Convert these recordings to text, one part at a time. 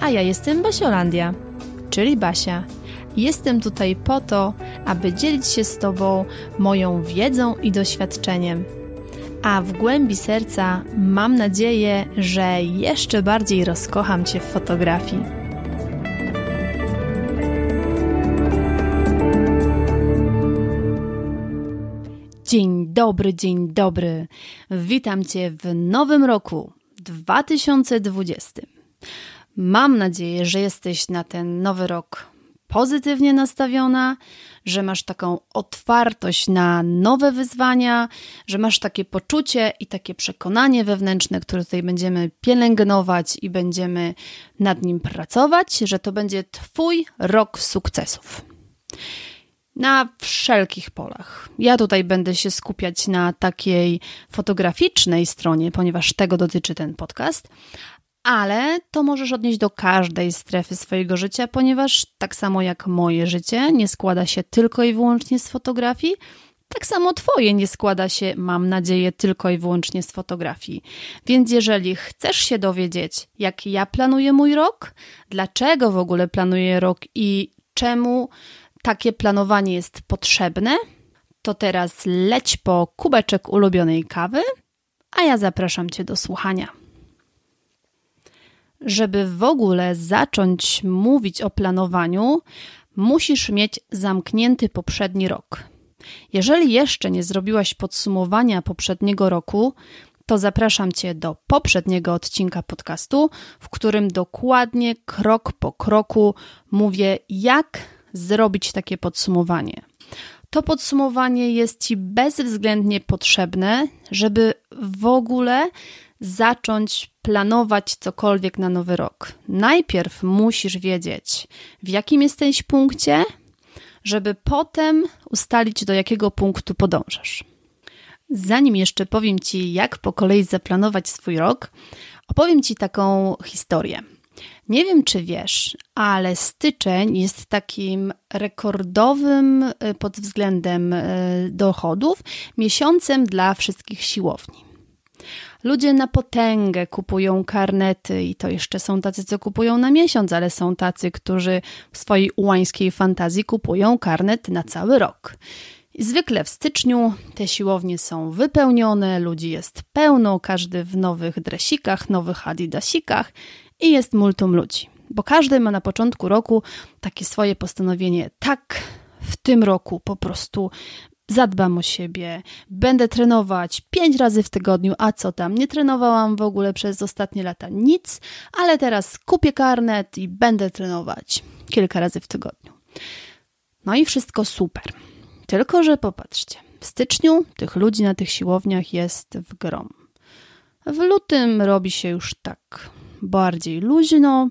A ja jestem Basiolandia, czyli Basia. Jestem tutaj po to, aby dzielić się z Tobą moją wiedzą i doświadczeniem. A w głębi serca mam nadzieję, że jeszcze bardziej rozkocham Cię w fotografii. Dzień dobry, dzień dobry. Witam Cię w nowym roku 2020. Mam nadzieję, że jesteś na ten nowy rok pozytywnie nastawiona, że masz taką otwartość na nowe wyzwania, że masz takie poczucie i takie przekonanie wewnętrzne, które tutaj będziemy pielęgnować i będziemy nad nim pracować, że to będzie Twój rok sukcesów na wszelkich polach. Ja tutaj będę się skupiać na takiej fotograficznej stronie, ponieważ tego dotyczy ten podcast, ale to możesz odnieść do każdej strefy swojego życia, ponieważ tak samo jak moje życie nie składa się tylko i wyłącznie z fotografii, tak samo Twoje nie składa się, mam nadzieję, tylko i wyłącznie z fotografii. Więc jeżeli chcesz się dowiedzieć, jak ja planuję mój rok, dlaczego w ogóle planuję rok i czemu takie planowanie jest potrzebne, to teraz leć po kubeczek ulubionej kawy, a ja zapraszam Cię do słuchania. Żeby w ogóle zacząć mówić o planowaniu, musisz mieć zamknięty poprzedni rok. Jeżeli jeszcze nie zrobiłaś podsumowania poprzedniego roku, to zapraszam Cię do poprzedniego odcinka podcastu, w którym dokładnie krok po kroku mówię, jak zrobić takie podsumowanie. To podsumowanie jest Ci bezwzględnie potrzebne, żeby w ogóle zacząć planować cokolwiek na nowy rok. Najpierw musisz wiedzieć, w jakim jesteś punkcie, żeby potem ustalić, do jakiego punktu podążasz. Zanim jeszcze powiem Ci, jak po kolei zaplanować swój rok, opowiem Ci taką historię. Nie wiem, czy wiesz, ale styczeń jest takim rekordowym y, pod względem y, dochodów miesiącem dla wszystkich siłowni. Ludzie na potęgę kupują karnety i to jeszcze są tacy, co kupują na miesiąc, ale są tacy, którzy w swojej ułańskiej fantazji kupują karnet na cały rok. Zwykle w styczniu te siłownie są wypełnione, ludzi jest pełno, każdy w nowych dresikach, nowych adidasikach i jest multum ludzi. Bo każdy ma na początku roku takie swoje postanowienie. Tak, w tym roku po prostu zadbam o siebie, będę trenować pięć razy w tygodniu, a co tam? Nie trenowałam w ogóle przez ostatnie lata nic, ale teraz kupię karnet i będę trenować kilka razy w tygodniu. No i wszystko super. Tylko, że popatrzcie, w styczniu tych ludzi na tych siłowniach jest w grom. W lutym robi się już tak bardziej luźno.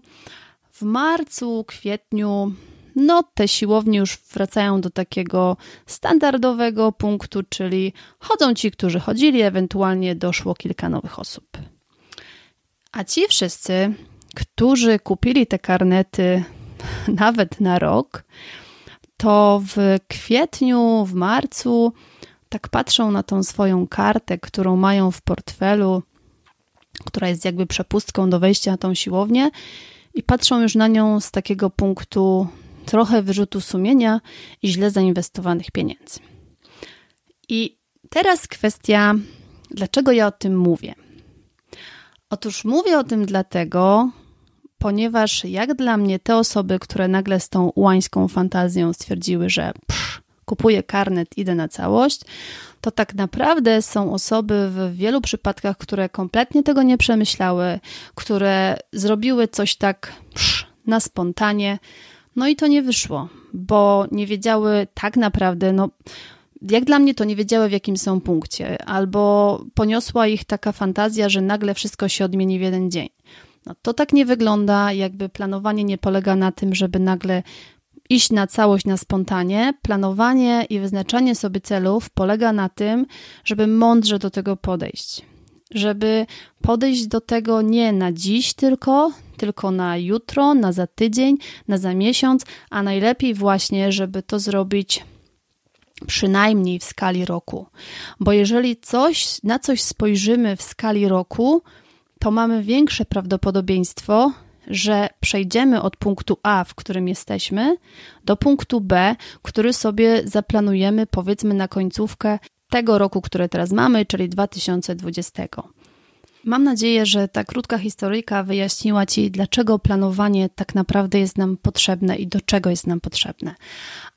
W marcu, kwietniu, no te siłownie już wracają do takiego standardowego punktu, czyli chodzą ci, którzy chodzili, ewentualnie doszło kilka nowych osób. A ci wszyscy, którzy kupili te karnety nawet na rok, to w kwietniu, w marcu tak patrzą na tą swoją kartę, którą mają w portfelu która jest jakby przepustką do wejścia na tą siłownię i patrzą już na nią z takiego punktu trochę wyrzutu sumienia i źle zainwestowanych pieniędzy. I teraz kwestia, dlaczego ja o tym mówię? Otóż mówię o tym dlatego, ponieważ jak dla mnie te osoby, które nagle z tą łańską fantazją stwierdziły, że psz, kupuję karnet, idę na całość, to tak naprawdę są osoby w wielu przypadkach, które kompletnie tego nie przemyślały, które zrobiły coś tak psz, na spontanie, no i to nie wyszło, bo nie wiedziały tak naprawdę, no jak dla mnie to nie wiedziały w jakim są punkcie, albo poniosła ich taka fantazja, że nagle wszystko się odmieni w jeden dzień. No to tak nie wygląda, jakby planowanie nie polega na tym, żeby nagle iść na całość na spontanie. Planowanie i wyznaczanie sobie celów polega na tym, żeby mądrze do tego podejść. Żeby podejść do tego nie na dziś tylko, tylko na jutro, na za tydzień, na za miesiąc, a najlepiej właśnie, żeby to zrobić przynajmniej w skali roku. Bo jeżeli coś, na coś spojrzymy w skali roku, to mamy większe prawdopodobieństwo, że przejdziemy od punktu A, w którym jesteśmy, do punktu B, który sobie zaplanujemy, powiedzmy, na końcówkę tego roku, który teraz mamy, czyli 2020. Mam nadzieję, że ta krótka historyjka wyjaśniła Ci, dlaczego planowanie tak naprawdę jest nam potrzebne i do czego jest nam potrzebne.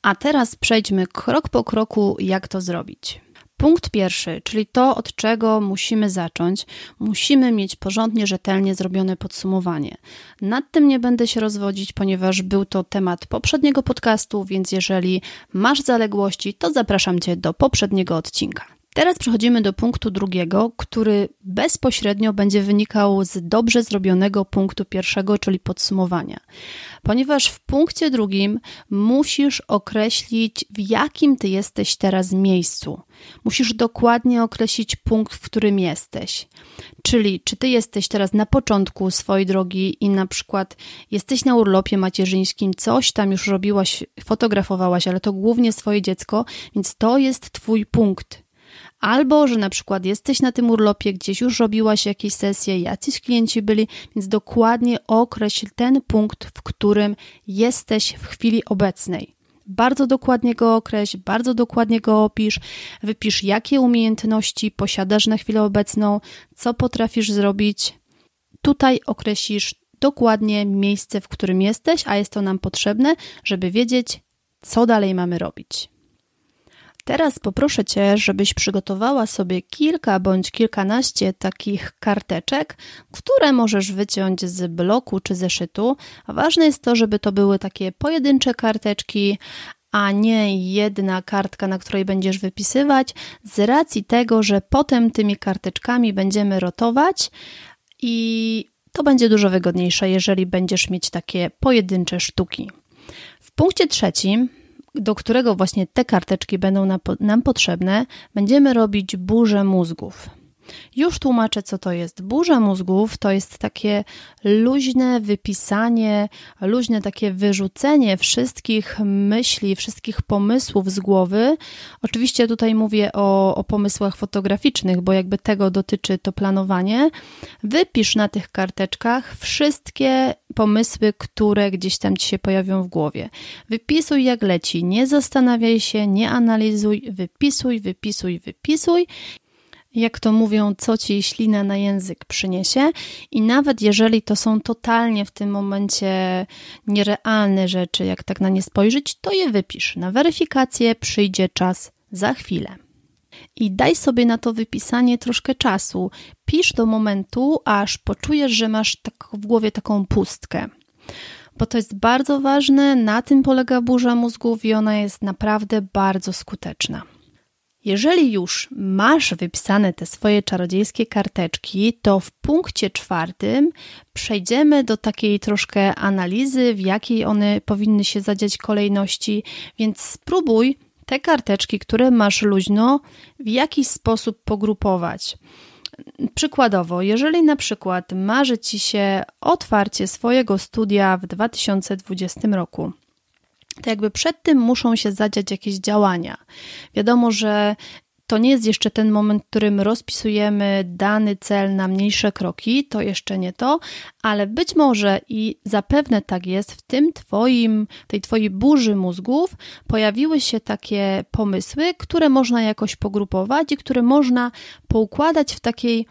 A teraz przejdźmy krok po kroku, jak to zrobić. Punkt pierwszy, czyli to, od czego musimy zacząć, musimy mieć porządnie, rzetelnie zrobione podsumowanie. Nad tym nie będę się rozwodzić, ponieważ był to temat poprzedniego podcastu, więc jeżeli masz zaległości, to zapraszam Cię do poprzedniego odcinka. Teraz przechodzimy do punktu drugiego, który bezpośrednio będzie wynikał z dobrze zrobionego punktu pierwszego, czyli podsumowania. Ponieważ w punkcie drugim musisz określić, w jakim ty jesteś teraz miejscu. Musisz dokładnie określić punkt, w którym jesteś. Czyli, czy ty jesteś teraz na początku swojej drogi i na przykład jesteś na urlopie macierzyńskim, coś tam już robiłaś, fotografowałaś, ale to głównie swoje dziecko, więc to jest twój punkt Albo, że na przykład jesteś na tym urlopie, gdzieś już robiłaś jakieś sesje, jacyś klienci byli, więc dokładnie określ ten punkt, w którym jesteś w chwili obecnej. Bardzo dokładnie go określ, bardzo dokładnie go opisz, wypisz, jakie umiejętności posiadasz na chwilę obecną, co potrafisz zrobić. Tutaj określisz dokładnie miejsce, w którym jesteś, a jest to nam potrzebne, żeby wiedzieć, co dalej mamy robić. Teraz poproszę Cię, żebyś przygotowała sobie kilka bądź kilkanaście takich karteczek, które możesz wyciąć z bloku czy zeszytu. Ważne jest to, żeby to były takie pojedyncze karteczki, a nie jedna kartka, na której będziesz wypisywać, z racji tego, że potem tymi karteczkami będziemy rotować i to będzie dużo wygodniejsze, jeżeli będziesz mieć takie pojedyncze sztuki. W punkcie trzecim do którego właśnie te karteczki będą nam potrzebne, będziemy robić burzę mózgów. Już tłumaczę, co to jest. Burza mózgów to jest takie luźne wypisanie, luźne takie wyrzucenie wszystkich myśli, wszystkich pomysłów z głowy. Oczywiście tutaj mówię o, o pomysłach fotograficznych, bo jakby tego dotyczy to planowanie. Wypisz na tych karteczkach wszystkie pomysły, które gdzieś tam ci się pojawią w głowie. Wypisuj jak leci, nie zastanawiaj się, nie analizuj, wypisuj, wypisuj, wypisuj jak to mówią, co ci ślina na język przyniesie, i nawet jeżeli to są totalnie w tym momencie nierealne rzeczy, jak tak na nie spojrzeć, to je wypisz. Na weryfikację przyjdzie czas za chwilę. I daj sobie na to wypisanie troszkę czasu. Pisz do momentu, aż poczujesz, że masz tak w głowie taką pustkę bo to jest bardzo ważne, na tym polega burza mózgów i ona jest naprawdę bardzo skuteczna. Jeżeli już masz wypisane te swoje czarodziejskie karteczki, to w punkcie czwartym przejdziemy do takiej troszkę analizy, w jakiej one powinny się zadziać kolejności, więc spróbuj te karteczki, które masz luźno, w jakiś sposób pogrupować. Przykładowo, jeżeli na przykład marzy Ci się otwarcie swojego studia w 2020 roku, to jakby przed tym muszą się zadziać jakieś działania. Wiadomo, że to nie jest jeszcze ten moment, w którym rozpisujemy dany cel na mniejsze kroki, to jeszcze nie to, ale być może i zapewne tak jest, w tym twoim, tej twojej burzy mózgów pojawiły się takie pomysły, które można jakoś pogrupować i które można poukładać w takiej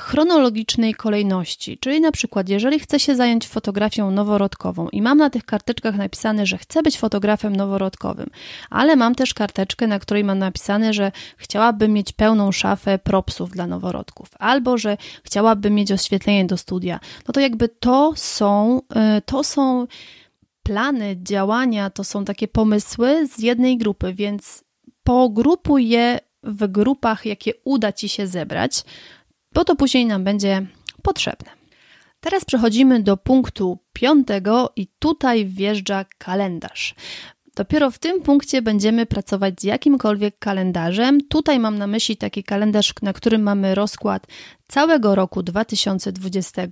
chronologicznej kolejności. Czyli na przykład, jeżeli chcę się zająć fotografią noworodkową i mam na tych karteczkach napisane, że chcę być fotografem noworodkowym, ale mam też karteczkę, na której mam napisane, że chciałabym mieć pełną szafę propsów dla noworodków, albo że chciałabym mieć oświetlenie do studia, no to jakby to są, y, to są plany, działania, to są takie pomysły z jednej grupy, więc pogrupuj je w grupach, jakie uda Ci się zebrać, bo to później nam będzie potrzebne. Teraz przechodzimy do punktu piątego i tutaj wjeżdża kalendarz. Dopiero w tym punkcie będziemy pracować z jakimkolwiek kalendarzem. Tutaj mam na myśli taki kalendarz, na którym mamy rozkład całego roku 2020.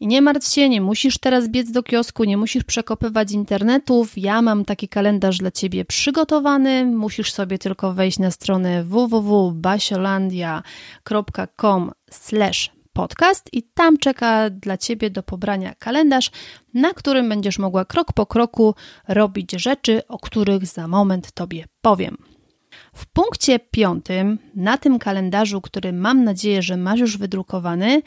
I nie martw się, nie musisz teraz biec do kiosku, nie musisz przekopywać internetów. Ja mam taki kalendarz dla ciebie przygotowany. Musisz sobie tylko wejść na stronę www.basiolandia.com podcast i tam czeka dla Ciebie do pobrania kalendarz, na którym będziesz mogła krok po kroku robić rzeczy, o których za moment Tobie powiem. W punkcie piątym, na tym kalendarzu, który mam nadzieję, że masz już wydrukowany,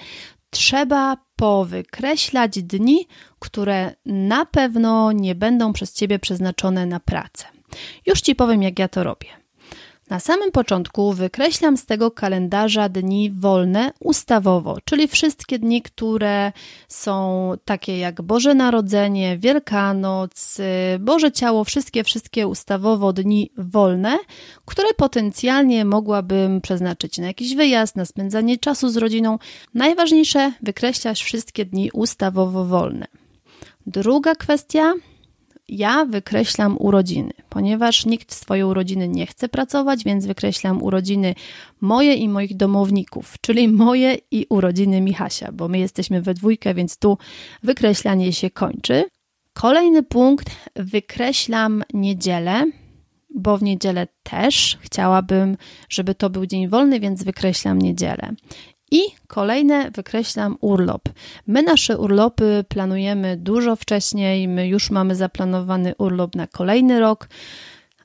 trzeba powykreślać dni, które na pewno nie będą przez Ciebie przeznaczone na pracę. Już Ci powiem, jak ja to robię. Na samym początku wykreślam z tego kalendarza dni wolne ustawowo, czyli wszystkie dni, które są takie jak Boże Narodzenie, Wielkanoc, Boże Ciało, wszystkie, wszystkie ustawowo dni wolne, które potencjalnie mogłabym przeznaczyć na jakiś wyjazd, na spędzanie czasu z rodziną. Najważniejsze, wykreślać wszystkie dni ustawowo wolne. Druga kwestia ja wykreślam urodziny, ponieważ nikt w swoje urodziny nie chce pracować, więc wykreślam urodziny moje i moich domowników, czyli moje i urodziny Michasia, bo my jesteśmy we dwójkę, więc tu wykreślanie się kończy. Kolejny punkt, wykreślam niedzielę, bo w niedzielę też chciałabym, żeby to był dzień wolny, więc wykreślam niedzielę. I kolejne wykreślam urlop. My nasze urlopy planujemy dużo wcześniej, my już mamy zaplanowany urlop na kolejny rok,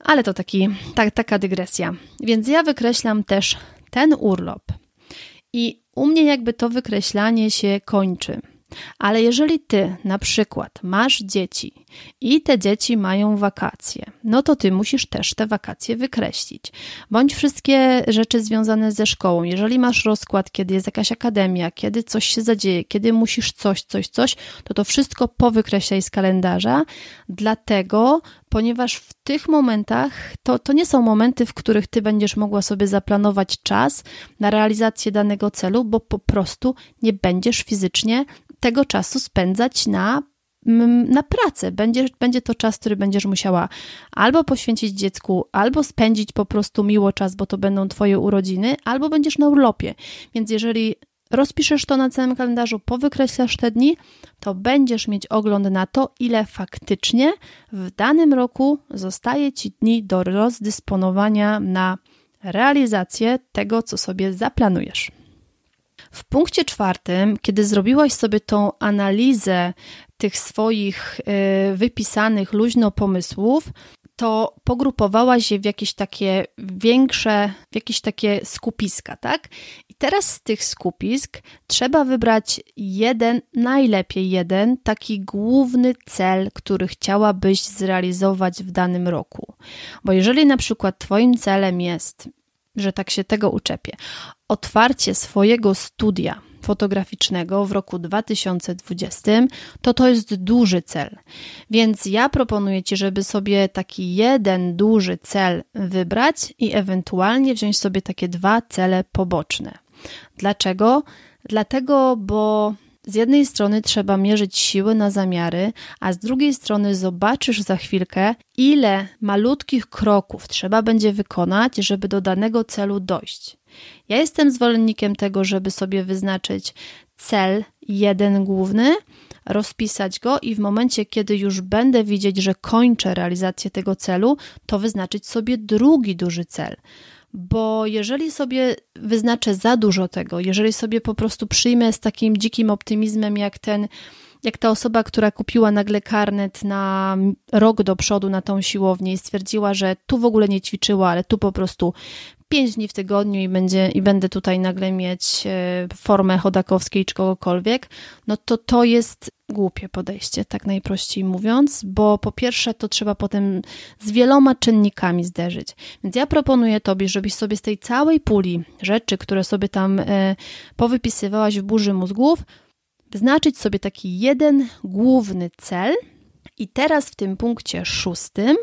ale to taki, tak, taka dygresja. Więc ja wykreślam też ten urlop. I u mnie jakby to wykreślanie się kończy. Ale jeżeli ty na przykład masz dzieci i te dzieci mają wakacje, no to ty musisz też te wakacje wykreślić. Bądź wszystkie rzeczy związane ze szkołą. Jeżeli masz rozkład, kiedy jest jakaś akademia, kiedy coś się zadzieje, kiedy musisz coś, coś, coś, to to wszystko powykreślaj z kalendarza, dlatego, ponieważ w tych momentach to, to nie są momenty, w których ty będziesz mogła sobie zaplanować czas na realizację danego celu, bo po prostu nie będziesz fizycznie tego czasu spędzać na, mm, na pracę. Będzie, będzie to czas, który będziesz musiała albo poświęcić dziecku, albo spędzić po prostu miło czas, bo to będą Twoje urodziny, albo będziesz na urlopie. Więc jeżeli rozpiszesz to na całym kalendarzu, powykreślasz te dni, to będziesz mieć ogląd na to, ile faktycznie w danym roku zostaje Ci dni do rozdysponowania na realizację tego, co sobie zaplanujesz. W punkcie czwartym, kiedy zrobiłaś sobie tą analizę tych swoich y, wypisanych luźno pomysłów, to pogrupowałaś je w jakieś takie większe, w jakieś takie skupiska, tak? Teraz z tych skupisk trzeba wybrać jeden, najlepiej jeden, taki główny cel, który chciałabyś zrealizować w danym roku. Bo jeżeli na przykład Twoim celem jest że tak się tego uczepię. Otwarcie swojego studia fotograficznego w roku 2020, to to jest duży cel. Więc ja proponuję Ci, żeby sobie taki jeden duży cel wybrać i ewentualnie wziąć sobie takie dwa cele poboczne. Dlaczego? Dlatego, bo z jednej strony trzeba mierzyć siły na zamiary, a z drugiej strony zobaczysz za chwilkę, ile malutkich kroków trzeba będzie wykonać, żeby do danego celu dojść. Ja jestem zwolennikiem tego, żeby sobie wyznaczyć cel jeden główny, rozpisać go i w momencie, kiedy już będę widzieć, że kończę realizację tego celu, to wyznaczyć sobie drugi duży cel bo jeżeli sobie wyznaczę za dużo tego, jeżeli sobie po prostu przyjmę z takim dzikim optymizmem, jak ten, jak ta osoba, która kupiła nagle karnet na rok do przodu na tą siłownię i stwierdziła, że tu w ogóle nie ćwiczyła, ale tu po prostu pięć dni w tygodniu i, będzie, i będę tutaj nagle mieć e, formę chodakowskiej czy kogokolwiek, no to to jest głupie podejście, tak najprościej mówiąc, bo po pierwsze to trzeba potem z wieloma czynnikami zderzyć. Więc ja proponuję Tobie, żebyś sobie z tej całej puli rzeczy, które sobie tam e, powypisywałaś w burzy mózgów, wyznaczyć sobie taki jeden główny cel i teraz w tym punkcie szóstym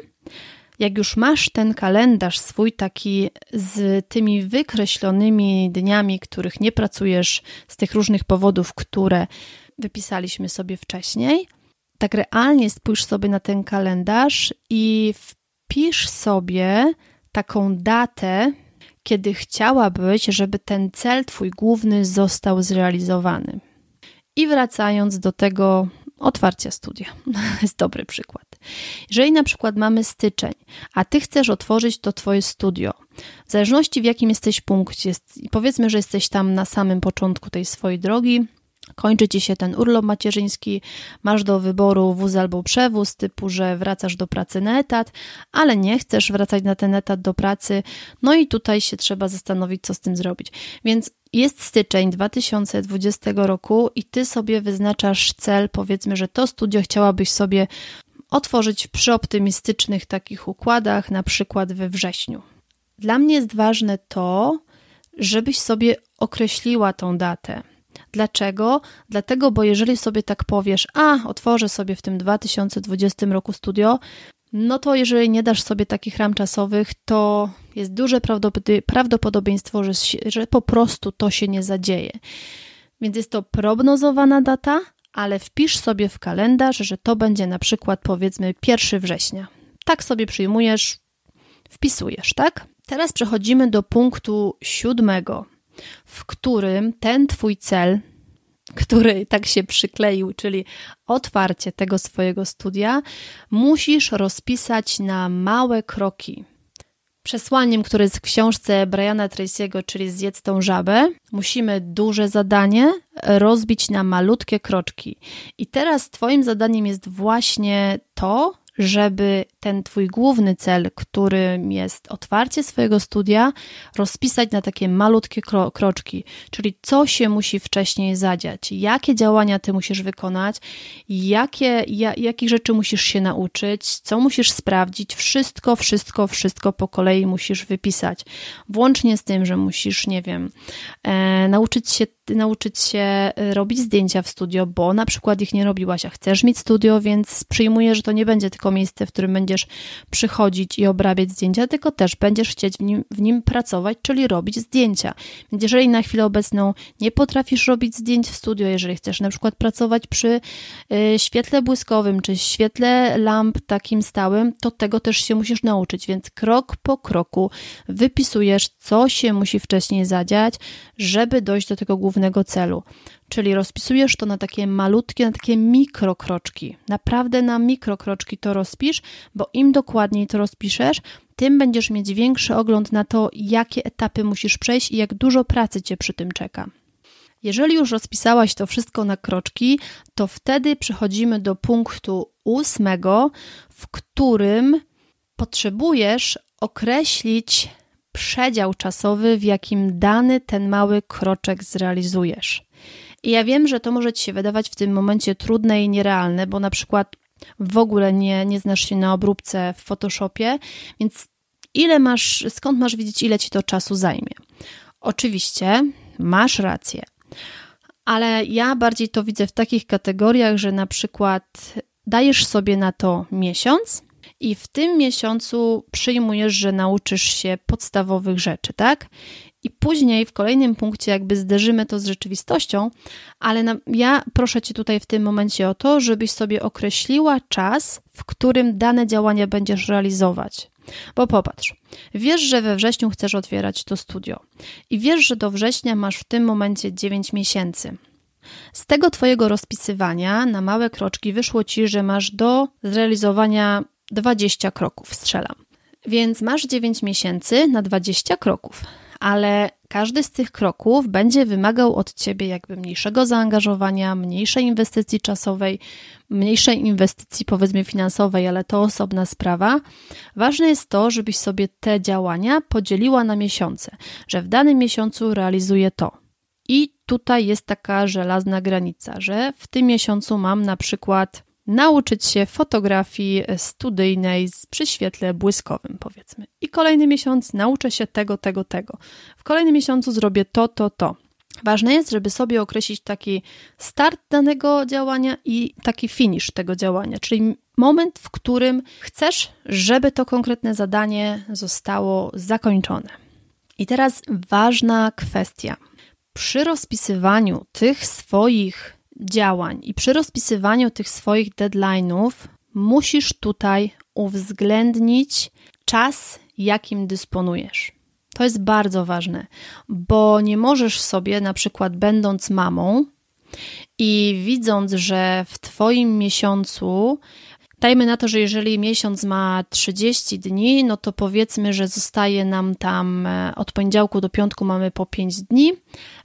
Jak już masz ten kalendarz swój taki z tymi wykreślonymi dniami, których nie pracujesz z tych różnych powodów, które wypisaliśmy sobie wcześniej, tak realnie spójrz sobie na ten kalendarz i wpisz sobie taką datę, kiedy chciałabyś, żeby ten cel twój główny został zrealizowany. I wracając do tego otwarcia studia, jest dobry przykład. Jeżeli na przykład mamy styczeń, a ty chcesz otworzyć to twoje studio, w zależności w jakim jesteś punkcie, powiedzmy, że jesteś tam na samym początku tej swojej drogi, kończy ci się ten urlop macierzyński, masz do wyboru wóz albo przewóz, typu, że wracasz do pracy na etat, ale nie chcesz wracać na ten etat do pracy, no i tutaj się trzeba zastanowić, co z tym zrobić. Więc jest styczeń 2020 roku i ty sobie wyznaczasz cel, powiedzmy, że to studio chciałabyś sobie otworzyć przy optymistycznych takich układach, na przykład we wrześniu. Dla mnie jest ważne to, żebyś sobie określiła tą datę. Dlaczego? Dlatego, bo jeżeli sobie tak powiesz, a otworzę sobie w tym 2020 roku studio, no to jeżeli nie dasz sobie takich ram czasowych, to jest duże prawdopodobieństwo, że, że po prostu to się nie zadzieje. Więc jest to prognozowana data, ale wpisz sobie w kalendarz, że to będzie na przykład powiedzmy 1 września. Tak sobie przyjmujesz, wpisujesz, tak? Teraz przechodzimy do punktu siódmego, w którym ten twój cel, który tak się przykleił, czyli otwarcie tego swojego studia, musisz rozpisać na małe kroki. Przesłaniem, które jest w książce Briana Tracy'ego, czyli Zjedz tą żabę, musimy duże zadanie rozbić na malutkie kroczki. I teraz Twoim zadaniem jest właśnie to, żeby ten Twój główny cel, którym jest otwarcie swojego studia, rozpisać na takie malutkie kro kroczki, czyli co się musi wcześniej zadziać, jakie działania Ty musisz wykonać, jakie, ja, jakich rzeczy musisz się nauczyć, co musisz sprawdzić, wszystko, wszystko, wszystko po kolei musisz wypisać. Włącznie z tym, że musisz, nie wiem, nauczyć się nauczyć się e, robić zdjęcia w studio, bo na przykład ich nie robiłaś, a chcesz mieć studio, więc przyjmuję, że to nie będzie tylko miejsce, w którym będziesz przychodzić i obrabiać zdjęcia, tylko też będziesz chcieć w nim, w nim pracować, czyli robić zdjęcia. Więc jeżeli na chwilę obecną nie potrafisz robić zdjęć w studio, jeżeli chcesz na przykład pracować przy y, świetle błyskowym, czy świetle lamp takim stałym, to tego też się musisz nauczyć, więc krok po kroku wypisujesz, co się musi wcześniej zadziać, żeby dojść do tego głównego celu. Czyli rozpisujesz to na takie malutkie, na takie mikrokroczki. Naprawdę na mikrokroczki to rozpisz, bo im dokładniej to rozpiszesz, tym będziesz mieć większy ogląd na to, jakie etapy musisz przejść i jak dużo pracy cię przy tym czeka. Jeżeli już rozpisałaś to wszystko na kroczki, to wtedy przechodzimy do punktu ósmego, w którym potrzebujesz określić przedział czasowy, w jakim dany ten mały kroczek zrealizujesz. I ja wiem, że to może Ci się wydawać w tym momencie trudne i nierealne, bo na przykład w ogóle nie, nie znasz się na obróbce w Photoshopie, więc ile masz, skąd masz wiedzieć, ile Ci to czasu zajmie? Oczywiście masz rację, ale ja bardziej to widzę w takich kategoriach, że na przykład dajesz sobie na to miesiąc i w tym miesiącu przyjmujesz, że nauczysz się podstawowych rzeczy, tak? I później w kolejnym punkcie jakby zderzymy to z rzeczywistością, ale na, ja proszę Cię tutaj w tym momencie o to, żebyś sobie określiła czas, w którym dane działania będziesz realizować. Bo popatrz, wiesz, że we wrześniu chcesz otwierać to studio i wiesz, że do września masz w tym momencie 9 miesięcy. Z tego Twojego rozpisywania na małe kroczki wyszło Ci, że masz do zrealizowania 20 kroków, strzelam. Więc masz 9 miesięcy na 20 kroków, ale każdy z tych kroków będzie wymagał od ciebie jakby mniejszego zaangażowania, mniejszej inwestycji czasowej, mniejszej inwestycji powiedzmy finansowej, ale to osobna sprawa. Ważne jest to, żebyś sobie te działania podzieliła na miesiące, że w danym miesiącu realizuję to. I tutaj jest taka żelazna granica, że w tym miesiącu mam na przykład nauczyć się fotografii studyjnej przy świetle błyskowym, powiedzmy. I kolejny miesiąc nauczę się tego, tego, tego. W kolejnym miesiącu zrobię to, to, to. Ważne jest, żeby sobie określić taki start danego działania i taki finish tego działania, czyli moment, w którym chcesz, żeby to konkretne zadanie zostało zakończone. I teraz ważna kwestia. Przy rozpisywaniu tych swoich działań i przy rozpisywaniu tych swoich deadline'ów musisz tutaj uwzględnić czas, jakim dysponujesz. To jest bardzo ważne, bo nie możesz sobie, na przykład, będąc mamą i widząc, że w Twoim miesiącu Dajmy na to, że jeżeli miesiąc ma 30 dni, no to powiedzmy, że zostaje nam tam e, od poniedziałku do piątku mamy po 5 dni,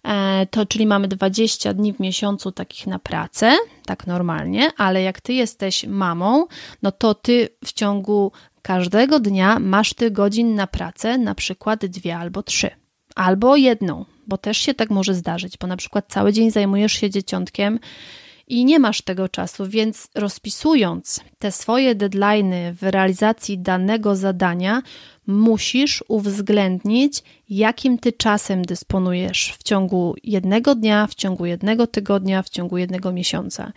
e, to czyli mamy 20 dni w miesiącu takich na pracę, tak normalnie, ale jak ty jesteś mamą, no to ty w ciągu każdego dnia masz tych godzin na pracę, na przykład dwie albo trzy, albo jedną, bo też się tak może zdarzyć, bo na przykład cały dzień zajmujesz się dzieciątkiem i nie masz tego czasu, więc rozpisując te swoje deadlines w realizacji danego zadania, musisz uwzględnić, jakim ty czasem dysponujesz w ciągu jednego dnia, w ciągu jednego tygodnia, w ciągu jednego miesiąca.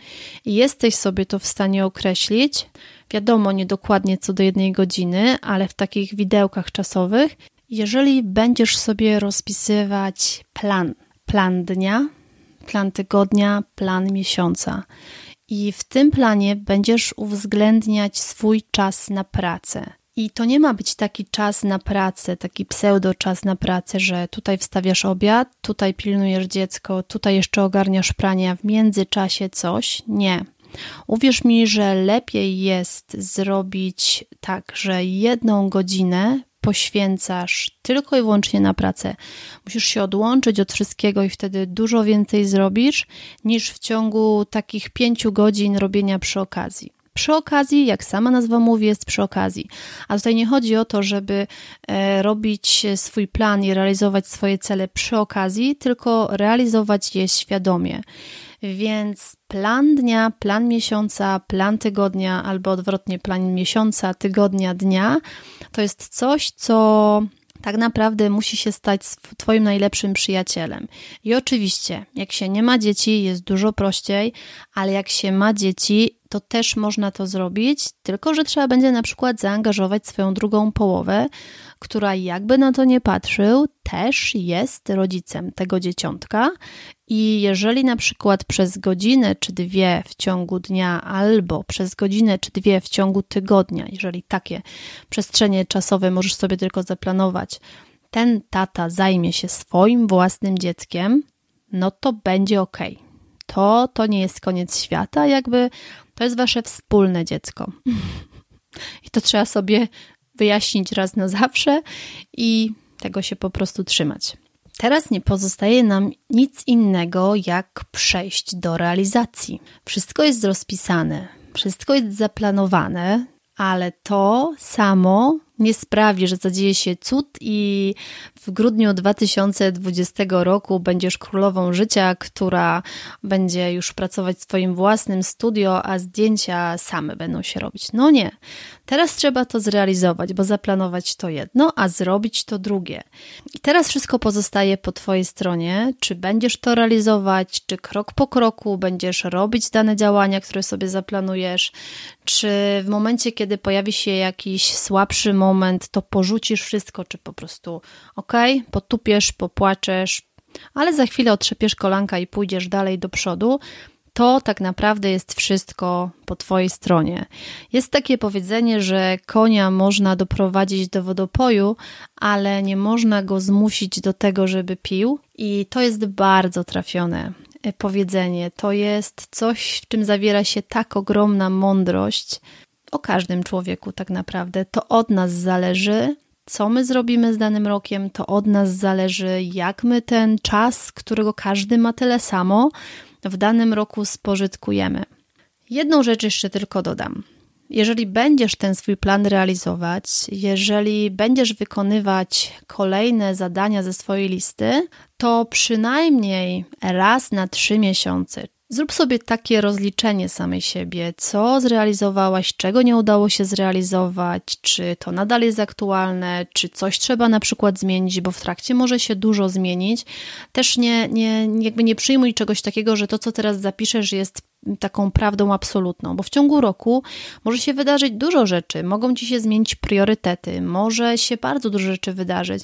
I jesteś sobie to w stanie określić, wiadomo, nie dokładnie co do jednej godziny, ale w takich widełkach czasowych, jeżeli będziesz sobie rozpisywać plan, plan dnia, plan tygodnia, plan miesiąca. I w tym planie będziesz uwzględniać swój czas na pracę. I to nie ma być taki czas na pracę, taki pseudo czas na pracę, że tutaj wstawiasz obiad, tutaj pilnujesz dziecko, tutaj jeszcze ogarniasz prania, w międzyczasie coś. Nie. Uwierz mi, że lepiej jest zrobić tak, że jedną godzinę poświęcasz tylko i wyłącznie na pracę. Musisz się odłączyć od wszystkiego i wtedy dużo więcej zrobisz niż w ciągu takich pięciu godzin robienia przy okazji. Przy okazji, jak sama nazwa mówi, jest przy okazji. A tutaj nie chodzi o to, żeby e, robić swój plan i realizować swoje cele przy okazji, tylko realizować je świadomie. Więc plan dnia, plan miesiąca, plan tygodnia, albo odwrotnie, plan miesiąca, tygodnia, dnia to jest coś, co tak naprawdę musi się stać Twoim najlepszym przyjacielem. I oczywiście, jak się nie ma dzieci, jest dużo prościej, ale jak się ma dzieci, to też można to zrobić, tylko że trzeba będzie na przykład zaangażować swoją drugą połowę, która jakby na to nie patrzył, też jest rodzicem tego dzieciątka. I jeżeli na przykład przez godzinę czy dwie w ciągu dnia, albo przez godzinę czy dwie w ciągu tygodnia, jeżeli takie przestrzenie czasowe możesz sobie tylko zaplanować, ten tata zajmie się swoim własnym dzieckiem, no to będzie ok. To, to nie jest koniec świata, jakby to jest wasze wspólne dziecko. I to trzeba sobie wyjaśnić raz na zawsze i tego się po prostu trzymać. Teraz nie pozostaje nam nic innego, jak przejść do realizacji. Wszystko jest rozpisane, wszystko jest zaplanowane, ale to samo nie sprawi, że zadzieje się cud i w grudniu 2020 roku będziesz królową życia, która będzie już pracować w swoim własnym studio, a zdjęcia same będą się robić. No nie. Teraz trzeba to zrealizować, bo zaplanować to jedno, a zrobić to drugie. I teraz wszystko pozostaje po Twojej stronie. Czy będziesz to realizować, czy krok po kroku będziesz robić dane działania, które sobie zaplanujesz, czy w momencie, kiedy pojawi się jakiś słabszy moment, to porzucisz wszystko, czy po prostu ok, potupiesz, popłaczesz, ale za chwilę otrzepiesz kolanka i pójdziesz dalej do przodu, to tak naprawdę jest wszystko po Twojej stronie. Jest takie powiedzenie, że konia można doprowadzić do wodopoju, ale nie można go zmusić do tego, żeby pił, i to jest bardzo trafione powiedzenie. To jest coś, w czym zawiera się tak ogromna mądrość o każdym człowieku, tak naprawdę. To od nas zależy, co my zrobimy z danym rokiem, to od nas zależy, jak my ten czas, którego każdy ma tyle samo, w danym roku spożytkujemy. Jedną rzecz jeszcze tylko dodam. Jeżeli będziesz ten swój plan realizować, jeżeli będziesz wykonywać kolejne zadania ze swojej listy, to przynajmniej raz na trzy miesiące, Zrób sobie takie rozliczenie samej siebie, co zrealizowałaś, czego nie udało się zrealizować, czy to nadal jest aktualne, czy coś trzeba na przykład zmienić, bo w trakcie może się dużo zmienić. Też nie, nie, jakby nie przyjmuj czegoś takiego, że to, co teraz zapiszesz, jest taką prawdą absolutną, bo w ciągu roku może się wydarzyć dużo rzeczy, mogą ci się zmienić priorytety, może się bardzo dużo rzeczy wydarzyć,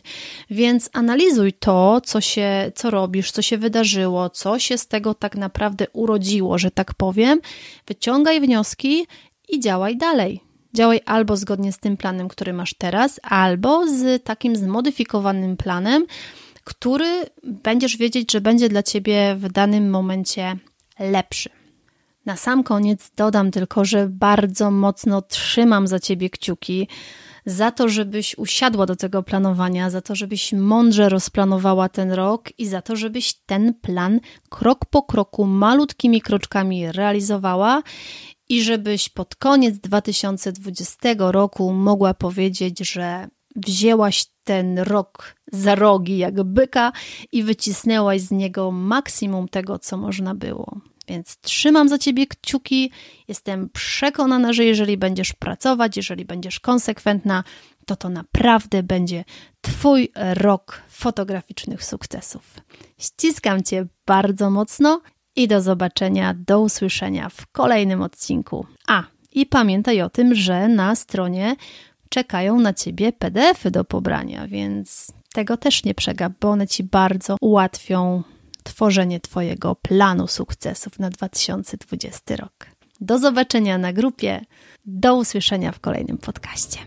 więc analizuj to, co się, co robisz, co się wydarzyło, co się z tego tak naprawdę urodziło, że tak powiem, wyciągaj wnioski i działaj dalej. Działaj albo zgodnie z tym planem, który masz teraz, albo z takim zmodyfikowanym planem, który będziesz wiedzieć, że będzie dla ciebie w danym momencie lepszy. Na sam koniec dodam tylko, że bardzo mocno trzymam za ciebie kciuki, za to, żebyś usiadła do tego planowania, za to, żebyś mądrze rozplanowała ten rok i za to, żebyś ten plan krok po kroku, malutkimi kroczkami realizowała i żebyś pod koniec 2020 roku mogła powiedzieć, że wzięłaś ten rok za rogi jak byka i wycisnęłaś z niego maksimum tego, co można było. Więc trzymam za ciebie kciuki. Jestem przekonana, że jeżeli będziesz pracować, jeżeli będziesz konsekwentna, to to naprawdę będzie Twój rok fotograficznych sukcesów. Ściskam Cię bardzo mocno i do zobaczenia, do usłyszenia w kolejnym odcinku. A, i pamiętaj o tym, że na stronie czekają na Ciebie PDFy do pobrania, więc tego też nie przegap, bo one Ci bardzo ułatwią tworzenie Twojego planu sukcesów na 2020 rok. Do zobaczenia na grupie, do usłyszenia w kolejnym podcaście.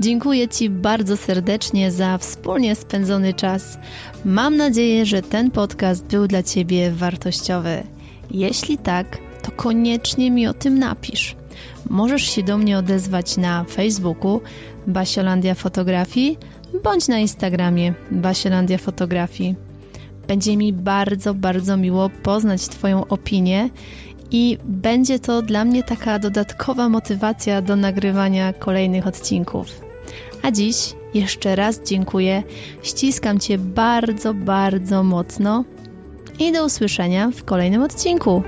Dziękuję Ci bardzo serdecznie za wspólnie spędzony czas. Mam nadzieję, że ten podcast był dla Ciebie wartościowy. Jeśli tak, to koniecznie mi o tym napisz. Możesz się do mnie odezwać na Facebooku Basiolandia Fotografii bądź na Instagramie Basiolandia Fotografii. Będzie mi bardzo, bardzo miło poznać Twoją opinię i będzie to dla mnie taka dodatkowa motywacja do nagrywania kolejnych odcinków. A dziś jeszcze raz dziękuję, ściskam Cię bardzo, bardzo mocno i do usłyszenia w kolejnym odcinku.